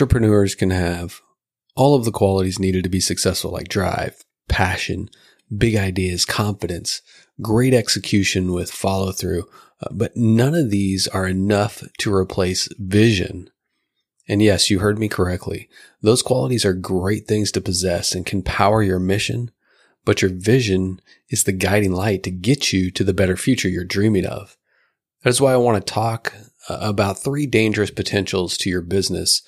entrepreneurs can have all of the qualities needed to be successful, like drive, passion, big ideas, confidence, great execution with follow through. Uh, but none of these are enough to replace vision. And yes, you heard me correctly. Those qualities are great things to possess and can power your mission, but your vision is the guiding light to get you to the better future you're dreaming of. That is why I want to talk uh, about three dangerous potentials to your business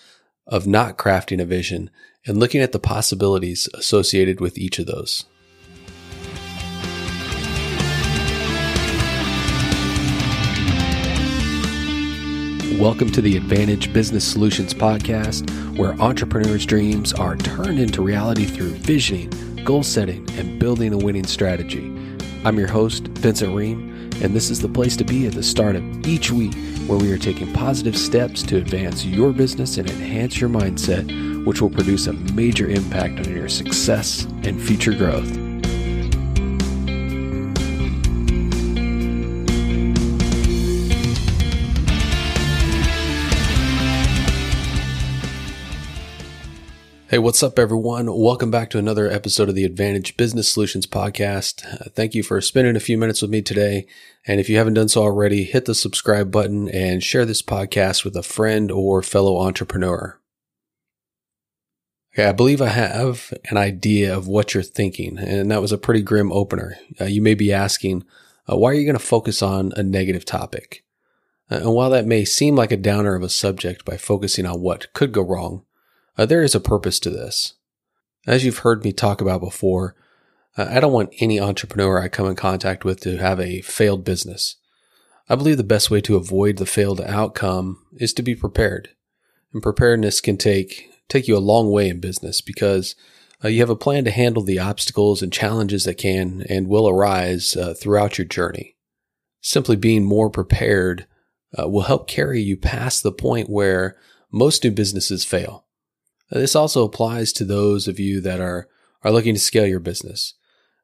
of not crafting a vision and looking at the possibilities associated with each of those. Welcome to the Advantage Business Solutions Podcast, where entrepreneurs' dreams are turned into reality through visioning, goal setting, and building a winning strategy. I'm your host, Vincent Ream and this is the place to be at the start of each week where we are taking positive steps to advance your business and enhance your mindset, which will produce a major impact on your success and future growth. Hey, what's up, everyone? Welcome back to another episode of the Advantage Business Solutions Podcast. Uh, thank you for spending a few minutes with me today. And if you haven't done so already, hit the subscribe button and share this podcast with a friend or fellow entrepreneur. Okay, I believe I have an idea of what you're thinking, and that was a pretty grim opener. Uh, you may be asking, uh, why are you going to focus on a negative topic? Uh, and while that may seem like a downer of a subject by focusing on what could go wrong, uh, there is a purpose to this. As you've heard me talk about before, uh, I don't want any entrepreneur I come in contact with to have a failed business. I believe the best way to avoid the failed outcome is to be prepared. And preparedness can take take you a long way in business because uh, you have a plan to handle the obstacles and challenges that can and will arise uh, throughout your journey. Simply being more prepared uh, will help carry you past the point where most new businesses fail. This also applies to those of you that are, are looking to scale your business.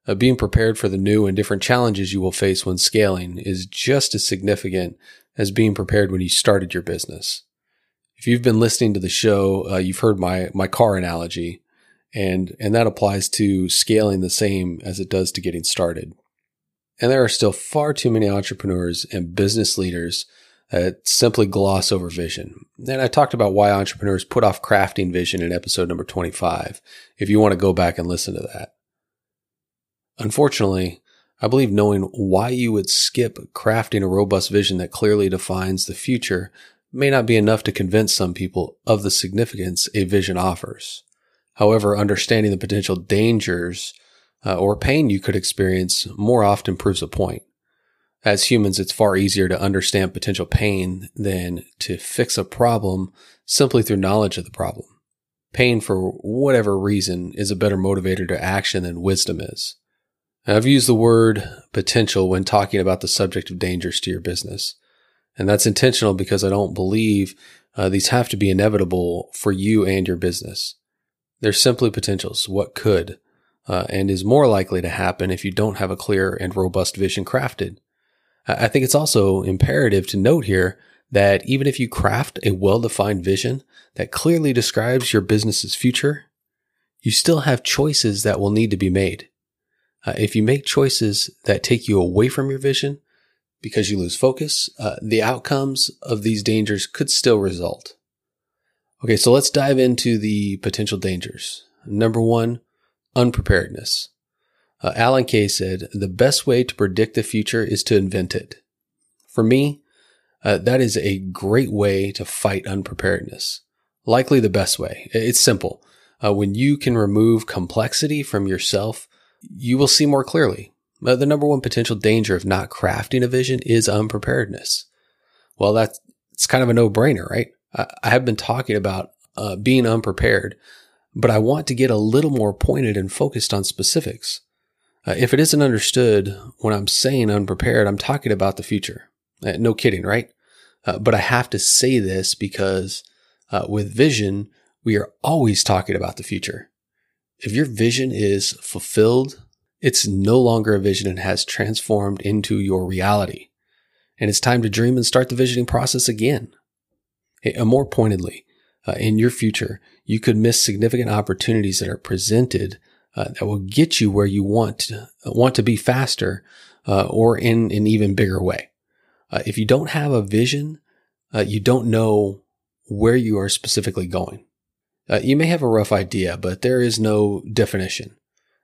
Uh, being prepared for the new and different challenges you will face when scaling is just as significant as being prepared when you started your business. If you've been listening to the show, uh, you've heard my, my car analogy, and, and that applies to scaling the same as it does to getting started. And there are still far too many entrepreneurs and business leaders uh, simply gloss over vision. And I talked about why entrepreneurs put off crafting vision in episode number 25, if you want to go back and listen to that. Unfortunately, I believe knowing why you would skip crafting a robust vision that clearly defines the future may not be enough to convince some people of the significance a vision offers. However, understanding the potential dangers uh, or pain you could experience more often proves a point as humans, it's far easier to understand potential pain than to fix a problem simply through knowledge of the problem. Pain, for whatever reason, is a better motivator to action than wisdom is. I've used the word potential when talking about the subject of dangers to your business. And that's intentional because I don't believe uh, these have to be inevitable for you and your business. They're simply potentials, what could, uh, and is more likely to happen if you don't have a clear and robust vision crafted. I think it's also imperative to note here that even if you craft a well defined vision that clearly describes your business's future, you still have choices that will need to be made. Uh, if you make choices that take you away from your vision because you lose focus, uh, the outcomes of these dangers could still result. Okay, so let's dive into the potential dangers. Number one, unpreparedness. Uh, Alan Kay said, the best way to predict the future is to invent it. For me, uh, that is a great way to fight unpreparedness. Likely the best way. It's simple. Uh, when you can remove complexity from yourself, you will see more clearly. Uh, the number one potential danger of not crafting a vision is unpreparedness. Well, that's it's kind of a no brainer, right? I, I, have been talking about uh, being unprepared, but I want to get a little more pointed and focused on specifics. Uh, if it isn't understood when I'm saying unprepared, I'm talking about the future. Uh, no kidding, right? Uh, but I have to say this because uh, with vision, we are always talking about the future. If your vision is fulfilled, it's no longer a vision and has transformed into your reality. And it's time to dream and start the visioning process again. Hey, more pointedly, uh, in your future, you could miss significant opportunities that are presented uh, that will get you where you want to, want to be faster uh, or in an even bigger way. Uh, if you don't have a vision, uh, you don't know where you are specifically going. Uh, you may have a rough idea, but there is no definition.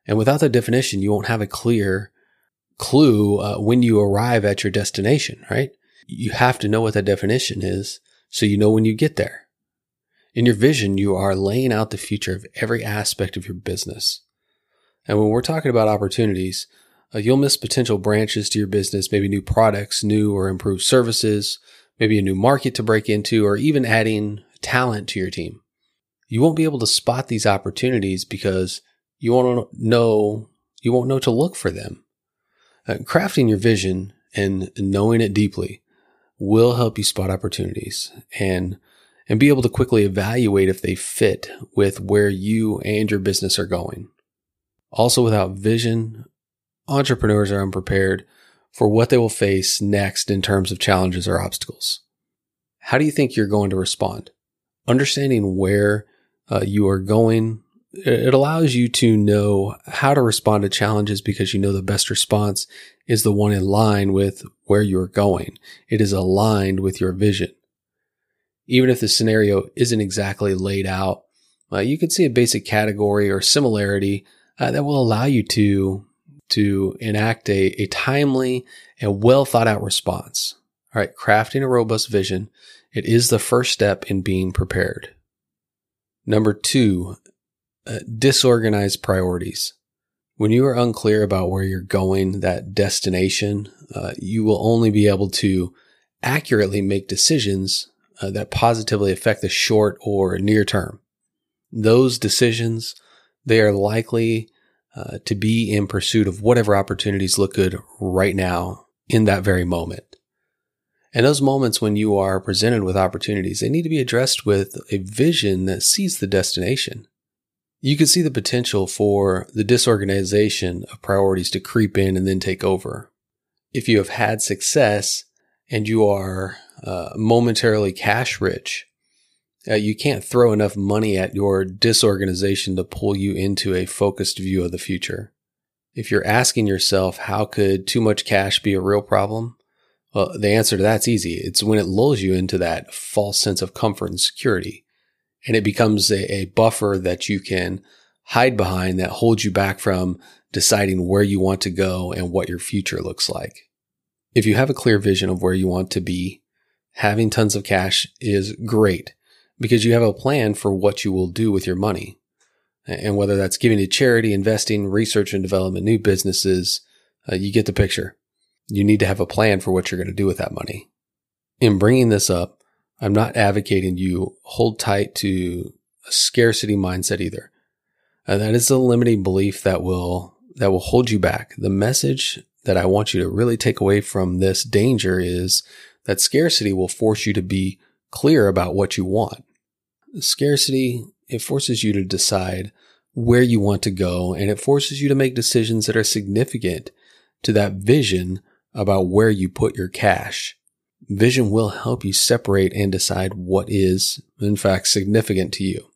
And without the definition, you won't have a clear clue uh, when you arrive at your destination, right? You have to know what that definition is so you know when you get there. In your vision, you are laying out the future of every aspect of your business. And when we're talking about opportunities, uh, you'll miss potential branches to your business, maybe new products, new or improved services, maybe a new market to break into, or even adding talent to your team. You won't be able to spot these opportunities because you won't know you won't know to look for them. Uh, crafting your vision and knowing it deeply will help you spot opportunities and and be able to quickly evaluate if they fit with where you and your business are going. Also, without vision, entrepreneurs are unprepared for what they will face next in terms of challenges or obstacles. How do you think you're going to respond? Understanding where uh, you are going, it allows you to know how to respond to challenges because you know the best response is the one in line with where you're going. It is aligned with your vision. Even if the scenario isn't exactly laid out, uh, you can see a basic category or similarity uh, that will allow you to to enact a, a timely and well thought out response. All right, crafting a robust vision. It is the first step in being prepared. Number two, uh, disorganized priorities. When you are unclear about where you're going, that destination, uh, you will only be able to accurately make decisions uh, that positively affect the short or near term. Those decisions, they are likely uh, to be in pursuit of whatever opportunities look good right now in that very moment. And those moments when you are presented with opportunities, they need to be addressed with a vision that sees the destination. You can see the potential for the disorganization of priorities to creep in and then take over. If you have had success and you are uh, momentarily cash rich, uh, you can't throw enough money at your disorganization to pull you into a focused view of the future. If you're asking yourself, how could too much cash be a real problem? Well, the answer to that's easy. It's when it lulls you into that false sense of comfort and security. And it becomes a, a buffer that you can hide behind that holds you back from deciding where you want to go and what your future looks like. If you have a clear vision of where you want to be, having tons of cash is great because you have a plan for what you will do with your money. And whether that's giving to charity, investing, research and development, new businesses, uh, you get the picture. You need to have a plan for what you're going to do with that money. In bringing this up, I'm not advocating you hold tight to a scarcity mindset either. Uh, that is a limiting belief that will that will hold you back. The message that I want you to really take away from this danger is that scarcity will force you to be clear about what you want. Scarcity, it forces you to decide where you want to go and it forces you to make decisions that are significant to that vision about where you put your cash. Vision will help you separate and decide what is, in fact, significant to you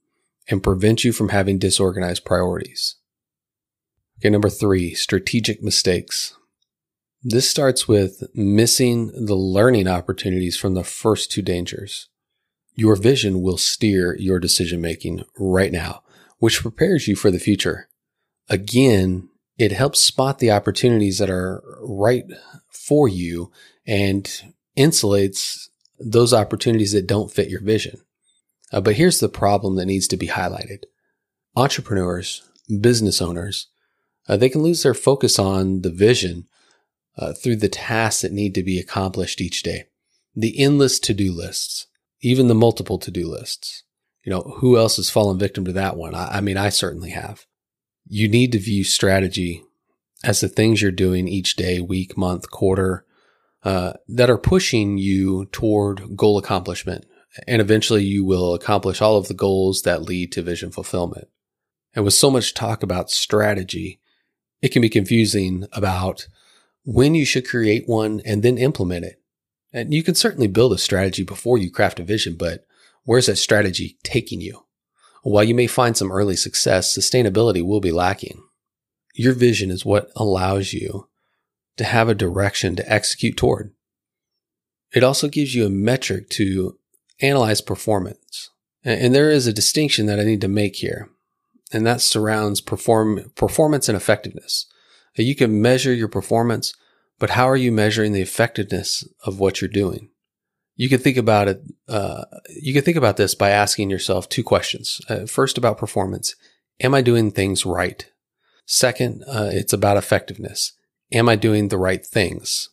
and prevent you from having disorganized priorities. Okay, number three, strategic mistakes. This starts with missing the learning opportunities from the first two dangers. Your vision will steer your decision making right now, which prepares you for the future. Again, it helps spot the opportunities that are right for you and insulates those opportunities that don't fit your vision. Uh, but here's the problem that needs to be highlighted. Entrepreneurs, business owners, uh, they can lose their focus on the vision uh, through the tasks that need to be accomplished each day. The endless to-do lists, even the multiple to-do lists. You know, who else has fallen victim to that one? I, I mean, I certainly have. You need to view strategy as the things you're doing each day, week, month, quarter, uh, that are pushing you toward goal accomplishment. And eventually you will accomplish all of the goals that lead to vision fulfillment. And with so much talk about strategy, it can be confusing about when you should create one and then implement it. And you can certainly build a strategy before you craft a vision, but Where's that strategy taking you? While you may find some early success, sustainability will be lacking. Your vision is what allows you to have a direction to execute toward. It also gives you a metric to analyze performance. And there is a distinction that I need to make here, and that surrounds perform, performance and effectiveness. You can measure your performance, but how are you measuring the effectiveness of what you're doing? You can think about it. Uh, you can think about this by asking yourself two questions. Uh, first, about performance: Am I doing things right? Second, uh, it's about effectiveness. Am I doing the right things?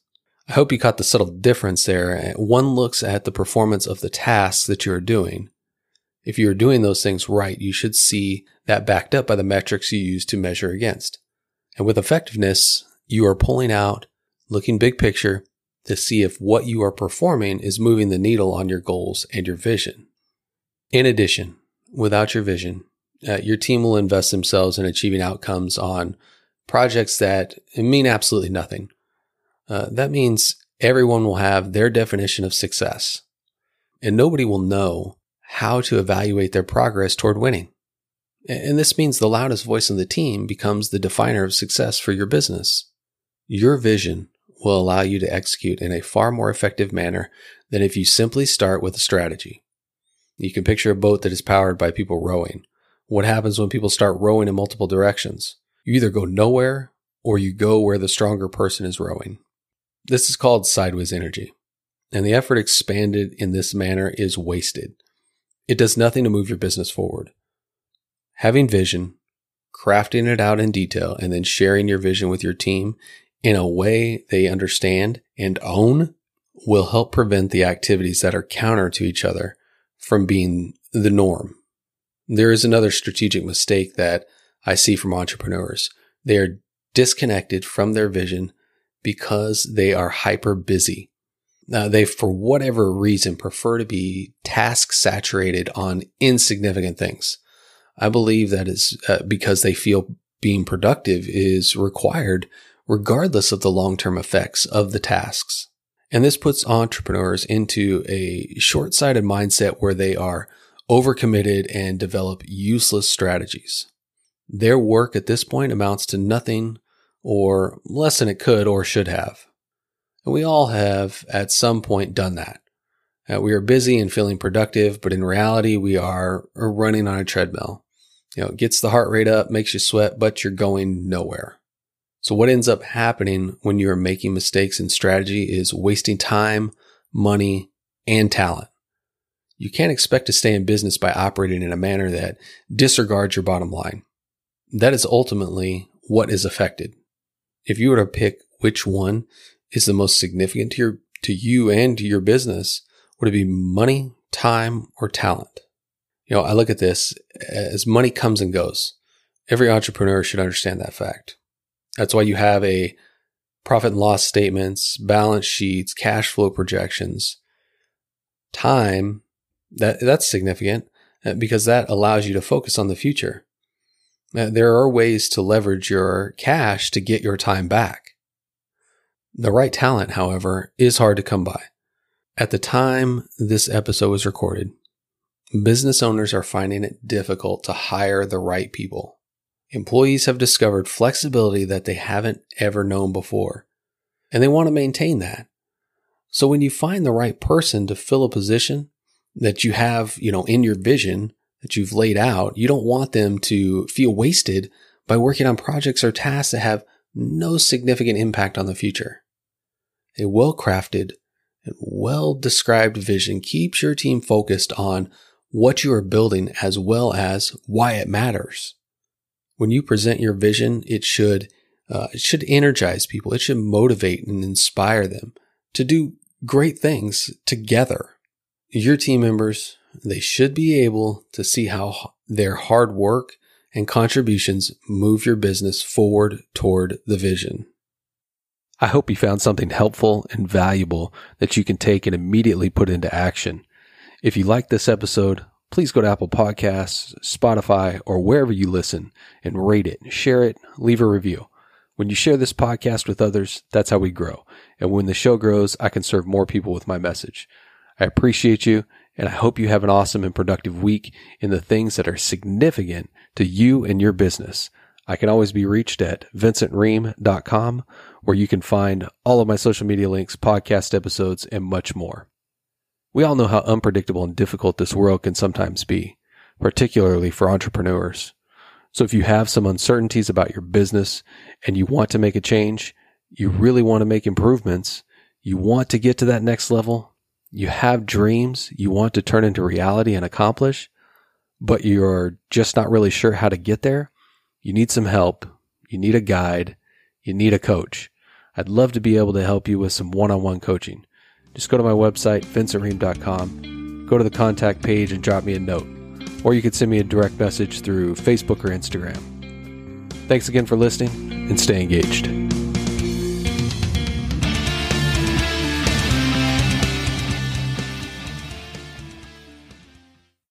I hope you caught the subtle difference there. One looks at the performance of the tasks that you're doing. If you're doing those things right, you should see that backed up by the metrics you use to measure against. And with effectiveness, you are pulling out, looking big picture to see if what you are performing is moving the needle on your goals and your vision. In addition, without your vision, uh, your team will invest themselves in achieving outcomes on projects that mean absolutely nothing uh, that means everyone will have their definition of success, and nobody will know how to evaluate their progress toward winning. And this means the loudest voice in the team becomes the definer of success for your business. Your vision will allow you to execute in a far more effective manner than if you simply start with a strategy. You can picture a boat that is powered by people rowing. What happens when people start rowing in multiple directions? You either go nowhere or you go where the stronger person is rowing. This is called sideways energy, and the effort expanded in this manner is wasted. It does nothing to move your business forward. Having vision, crafting it out in detail, and then sharing your vision with your team in a way they understand and own will help prevent the activities that are counter to each other from being the norm. There is another strategic mistake that I see from entrepreneurs. They are disconnected from their vision because they are hyper busy. Uh, they, for whatever reason, prefer to be task saturated on insignificant things. I believe that is uh, because they feel being productive is required regardless of the long term effects of the tasks. And this puts entrepreneurs into a short sighted mindset where they are overcommitted and develop useless strategies. Their work at this point amounts to nothing or less than it could or should have. And we all have at some point done that. Uh, we are busy and feeling productive, but in reality, we are running on a treadmill. You know, it gets the heart rate up, makes you sweat, but you're going nowhere. So what ends up happening when you are making mistakes in strategy is wasting time, money, and talent. You can't expect to stay in business by operating in a manner that disregards your bottom line. That is ultimately what is affected if you were to pick which one is the most significant to your to you and to your business, would it be money, time, or talent? You know, I look at this as money comes and goes. Every entrepreneur should understand that fact. That's why you have a profit and loss statements, balance sheets, cash flow projections. Time, that that's significant uh, because that allows you to focus on the future. Uh, there are ways to leverage your cash to get your time back. The right talent, however, is hard to come by. At the time this episode was recorded, business owners are finding it difficult to hire the right people. Employees have discovered flexibility that they haven't ever known before, and they want to maintain that. So when you find the right person to fill a position that you have, you know, in your vision, that you've laid out, you don't want them to feel wasted by working on projects or tasks that have no significant impact on the future. A well crafted and well described vision keeps your team focused on what you are building as well as why it matters. When you present your vision, it should uh, it should energize people. It should motivate and inspire them to do great things together. Your team members they should be able to see how their hard work and contributions move your business forward toward the vision. I hope you found something helpful and valuable that you can take and immediately put into action. If you like this episode, please go to Apple Podcasts, Spotify, or wherever you listen and rate it, share it, leave a review. When you share this podcast with others, that's how we grow. And when the show grows, I can serve more people with my message. I appreciate you and I hope you have an awesome and productive week in the things that are significant to you and your business. I can always be reached at vincentream.com where you can find all of my social media links, podcast episodes, and much more. We all know how unpredictable and difficult this world can sometimes be, particularly for entrepreneurs. So if you have some uncertainties about your business and you want to make a change, you really want to make improvements, you want to get to that next level, you have dreams you want to turn into reality and accomplish, but you're just not really sure how to get there, you need some help, you need a guide, you need a coach. I'd love to be able to help you with some one on one coaching. Just go to my website, vincentream.com, go to the contact page and drop me a note. Or you could send me a direct message through Facebook or Instagram. Thanks again for listening and stay engaged.